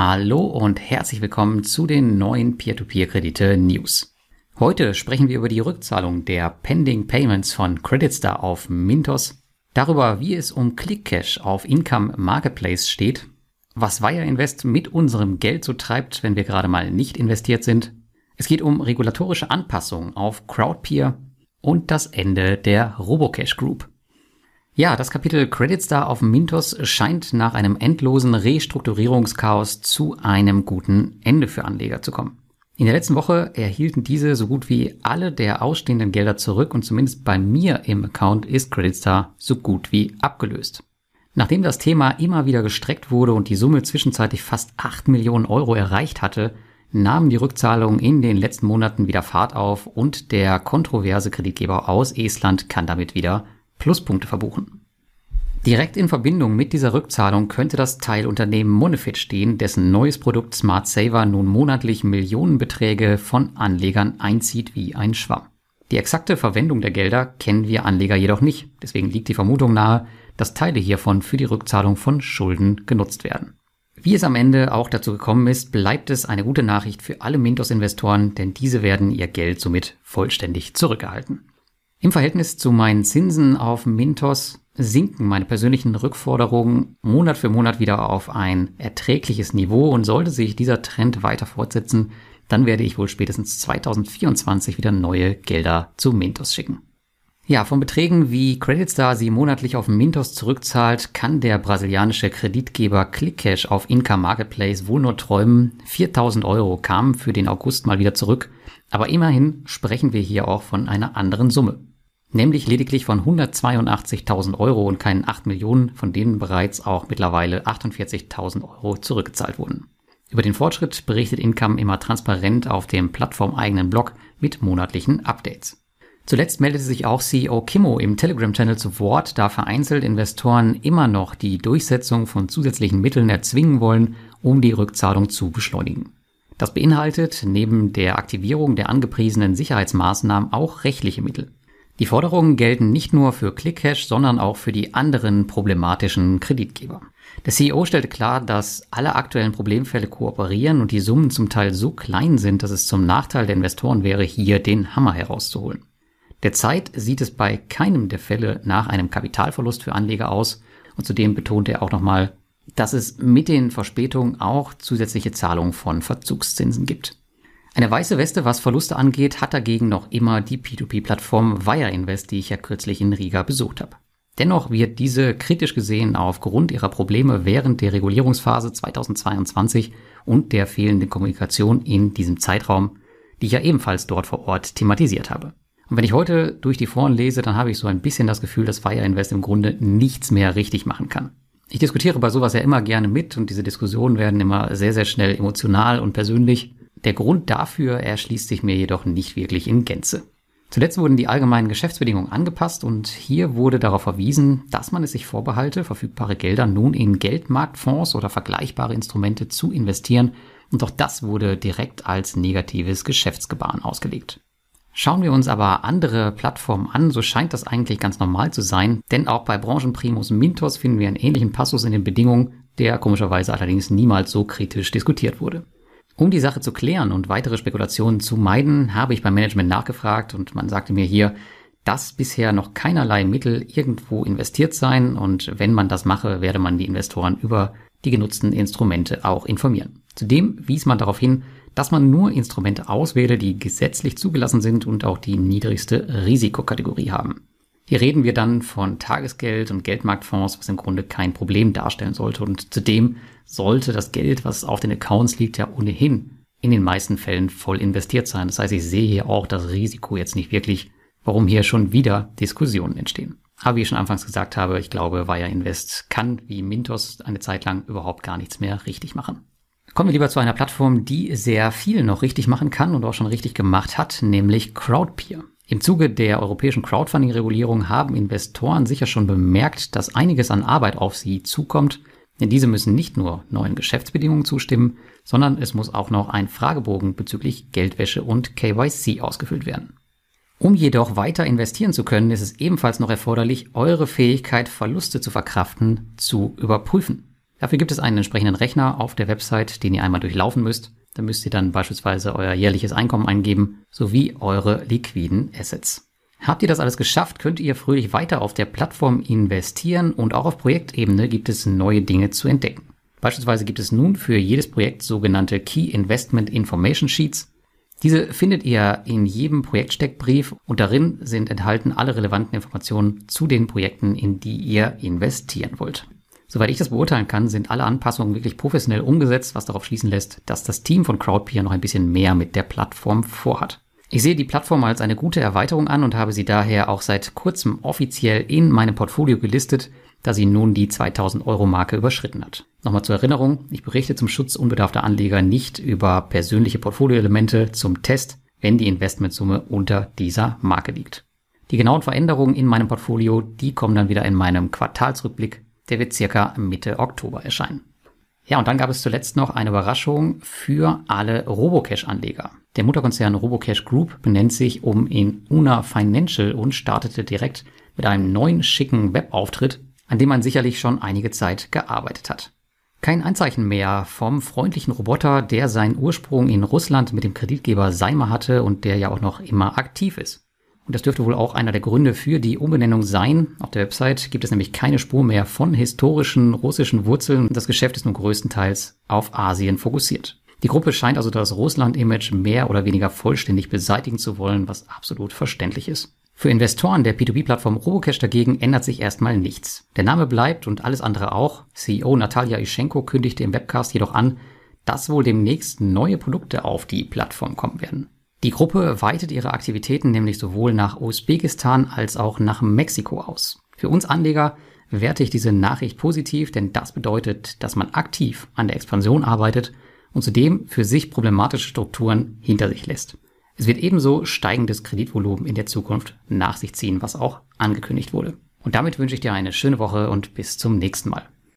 Hallo und herzlich willkommen zu den neuen Peer-to-Peer-Kredite-News. Heute sprechen wir über die Rückzahlung der Pending Payments von CreditStar auf Mintos, darüber, wie es um ClickCash auf Income Marketplace steht, was Wire Invest mit unserem Geld so treibt, wenn wir gerade mal nicht investiert sind. Es geht um regulatorische Anpassungen auf Crowdpeer und das Ende der Robocash Group. Ja, das Kapitel Credit Star auf Mintos scheint nach einem endlosen Restrukturierungschaos zu einem guten Ende für Anleger zu kommen. In der letzten Woche erhielten diese so gut wie alle der ausstehenden Gelder zurück und zumindest bei mir im Account ist Credit Star so gut wie abgelöst. Nachdem das Thema immer wieder gestreckt wurde und die Summe zwischenzeitlich fast 8 Millionen Euro erreicht hatte, nahmen die Rückzahlungen in den letzten Monaten wieder Fahrt auf und der kontroverse Kreditgeber aus Estland kann damit wieder Pluspunkte verbuchen. Direkt in Verbindung mit dieser Rückzahlung könnte das Teilunternehmen Monefit stehen, dessen neues Produkt Smart Saver nun monatlich Millionenbeträge von Anlegern einzieht wie ein Schwamm. Die exakte Verwendung der Gelder kennen wir Anleger jedoch nicht, deswegen liegt die Vermutung nahe, dass Teile hiervon für die Rückzahlung von Schulden genutzt werden. Wie es am Ende auch dazu gekommen ist, bleibt es eine gute Nachricht für alle Mintos-Investoren, denn diese werden ihr Geld somit vollständig zurückerhalten. Im Verhältnis zu meinen Zinsen auf Mintos sinken meine persönlichen Rückforderungen Monat für Monat wieder auf ein erträgliches Niveau und sollte sich dieser Trend weiter fortsetzen, dann werde ich wohl spätestens 2024 wieder neue Gelder zu Mintos schicken. Ja, von Beträgen wie CreditStar sie monatlich auf Mintos zurückzahlt, kann der brasilianische Kreditgeber ClickCash auf Inca Marketplace wohl nur träumen. 4000 Euro kamen für den August mal wieder zurück, aber immerhin sprechen wir hier auch von einer anderen Summe nämlich lediglich von 182.000 Euro und keinen 8 Millionen, von denen bereits auch mittlerweile 48.000 Euro zurückgezahlt wurden. Über den Fortschritt berichtet Income immer transparent auf dem plattformeigenen Blog mit monatlichen Updates. Zuletzt meldete sich auch CEO Kimmo im Telegram-Channel zu Wort, da vereinzelt Investoren immer noch die Durchsetzung von zusätzlichen Mitteln erzwingen wollen, um die Rückzahlung zu beschleunigen. Das beinhaltet neben der Aktivierung der angepriesenen Sicherheitsmaßnahmen auch rechtliche Mittel. Die Forderungen gelten nicht nur für ClickCash, sondern auch für die anderen problematischen Kreditgeber. Der CEO stellte klar, dass alle aktuellen Problemfälle kooperieren und die Summen zum Teil so klein sind, dass es zum Nachteil der Investoren wäre, hier den Hammer herauszuholen. Derzeit sieht es bei keinem der Fälle nach einem Kapitalverlust für Anleger aus und zudem betonte er auch nochmal, dass es mit den Verspätungen auch zusätzliche Zahlungen von Verzugszinsen gibt. Eine weiße Weste, was Verluste angeht, hat dagegen noch immer die P2P-Plattform Wire Invest, die ich ja kürzlich in Riga besucht habe. Dennoch wird diese kritisch gesehen aufgrund ihrer Probleme während der Regulierungsphase 2022 und der fehlenden Kommunikation in diesem Zeitraum, die ich ja ebenfalls dort vor Ort thematisiert habe. Und wenn ich heute durch die Foren lese, dann habe ich so ein bisschen das Gefühl, dass Wire Invest im Grunde nichts mehr richtig machen kann. Ich diskutiere bei sowas ja immer gerne mit und diese Diskussionen werden immer sehr, sehr schnell emotional und persönlich. Der Grund dafür erschließt sich mir jedoch nicht wirklich in Gänze. Zuletzt wurden die allgemeinen Geschäftsbedingungen angepasst und hier wurde darauf verwiesen, dass man es sich vorbehalte, verfügbare Gelder nun in Geldmarktfonds oder vergleichbare Instrumente zu investieren und auch das wurde direkt als negatives Geschäftsgebaren ausgelegt. Schauen wir uns aber andere Plattformen an, so scheint das eigentlich ganz normal zu sein, denn auch bei Branchenprimus Mintos finden wir einen ähnlichen Passus in den Bedingungen, der komischerweise allerdings niemals so kritisch diskutiert wurde. Um die Sache zu klären und weitere Spekulationen zu meiden, habe ich beim Management nachgefragt und man sagte mir hier, dass bisher noch keinerlei Mittel irgendwo investiert seien und wenn man das mache, werde man die Investoren über die genutzten Instrumente auch informieren. Zudem wies man darauf hin, dass man nur Instrumente auswähle, die gesetzlich zugelassen sind und auch die niedrigste Risikokategorie haben. Hier reden wir dann von Tagesgeld und Geldmarktfonds, was im Grunde kein Problem darstellen sollte. Und zudem sollte das Geld, was auf den Accounts liegt, ja ohnehin in den meisten Fällen voll investiert sein. Das heißt, ich sehe hier auch das Risiko jetzt nicht wirklich, warum hier schon wieder Diskussionen entstehen. Aber wie ich schon anfangs gesagt habe, ich glaube, Wire Invest kann wie Mintos eine Zeit lang überhaupt gar nichts mehr richtig machen. Kommen wir lieber zu einer Plattform, die sehr viel noch richtig machen kann und auch schon richtig gemacht hat, nämlich Crowdpeer. Im Zuge der europäischen Crowdfunding-Regulierung haben Investoren sicher schon bemerkt, dass einiges an Arbeit auf sie zukommt, denn diese müssen nicht nur neuen Geschäftsbedingungen zustimmen, sondern es muss auch noch ein Fragebogen bezüglich Geldwäsche und KYC ausgefüllt werden. Um jedoch weiter investieren zu können, ist es ebenfalls noch erforderlich, eure Fähigkeit, Verluste zu verkraften, zu überprüfen. Dafür gibt es einen entsprechenden Rechner auf der Website, den ihr einmal durchlaufen müsst. Da müsst ihr dann beispielsweise euer jährliches Einkommen eingeben sowie eure liquiden Assets. Habt ihr das alles geschafft, könnt ihr fröhlich weiter auf der Plattform investieren und auch auf Projektebene gibt es neue Dinge zu entdecken. Beispielsweise gibt es nun für jedes Projekt sogenannte Key Investment Information Sheets. Diese findet ihr in jedem Projektsteckbrief und darin sind enthalten alle relevanten Informationen zu den Projekten, in die ihr investieren wollt. Soweit ich das beurteilen kann, sind alle Anpassungen wirklich professionell umgesetzt, was darauf schließen lässt, dass das Team von Crowdpeer noch ein bisschen mehr mit der Plattform vorhat. Ich sehe die Plattform als eine gute Erweiterung an und habe sie daher auch seit kurzem offiziell in meinem Portfolio gelistet, da sie nun die 2000 Euro Marke überschritten hat. Nochmal zur Erinnerung, ich berichte zum Schutz unbedarfter Anleger nicht über persönliche Portfolioelemente zum Test, wenn die Investmentsumme unter dieser Marke liegt. Die genauen Veränderungen in meinem Portfolio, die kommen dann wieder in meinem Quartalsrückblick, der wird circa Mitte Oktober erscheinen. Ja, und dann gab es zuletzt noch eine Überraschung für alle Robocash-Anleger. Der Mutterkonzern Robocash Group benennt sich um in Una Financial und startete direkt mit einem neuen schicken Webauftritt, an dem man sicherlich schon einige Zeit gearbeitet hat. Kein Anzeichen mehr vom freundlichen Roboter, der seinen Ursprung in Russland mit dem Kreditgeber Seimer hatte und der ja auch noch immer aktiv ist. Und das dürfte wohl auch einer der Gründe für die Umbenennung sein. Auf der Website gibt es nämlich keine Spur mehr von historischen russischen Wurzeln. Das Geschäft ist nun größtenteils auf Asien fokussiert. Die Gruppe scheint also das Russland-Image mehr oder weniger vollständig beseitigen zu wollen, was absolut verständlich ist. Für Investoren der P2P-Plattform Robocash dagegen ändert sich erstmal nichts. Der Name bleibt und alles andere auch. CEO Natalia Ischenko kündigte im Webcast jedoch an, dass wohl demnächst neue Produkte auf die Plattform kommen werden. Die Gruppe weitet ihre Aktivitäten nämlich sowohl nach Usbekistan als auch nach Mexiko aus. Für uns Anleger werte ich diese Nachricht positiv, denn das bedeutet, dass man aktiv an der Expansion arbeitet und zudem für sich problematische Strukturen hinter sich lässt. Es wird ebenso steigendes Kreditvolumen in der Zukunft nach sich ziehen, was auch angekündigt wurde. Und damit wünsche ich dir eine schöne Woche und bis zum nächsten Mal.